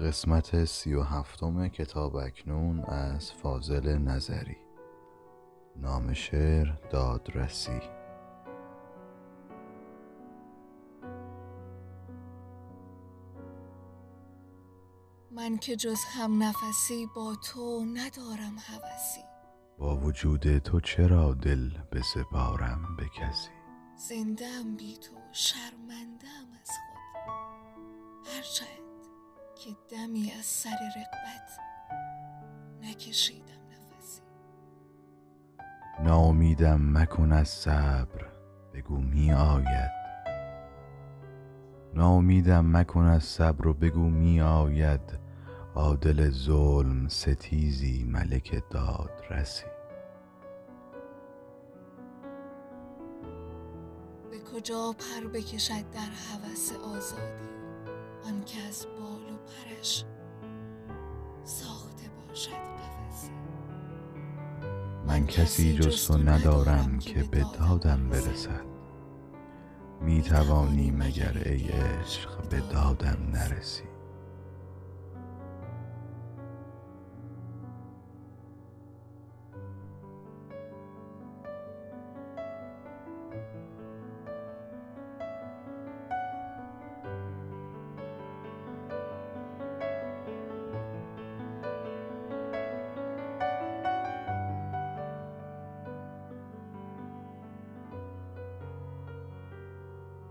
قسمت سی و هفتم کتاب اکنون از فاضل نظری. نام شعر دادرسی. من که جز هم نفسی با تو ندارم هوسی. با وجود تو چرا دل بسپارم به کسی؟ زندم بی تو شرمندم از خود. هرچند که دمی از سر رقبت نکشیدم نفسی. ناامیدم مکن از صبر بگو می آید. ناامیدم مکن از صبر و بگو می آید. عادل ظلم ستیزی ملک دادرسی به کجا پر بکشد در هوس آزادی؟ آن که از بال پرش ساخته باشد قفسی من کسی جز تو ندارم که به دادم برسد. می توانی مگر ای عشق به دادم نرسی.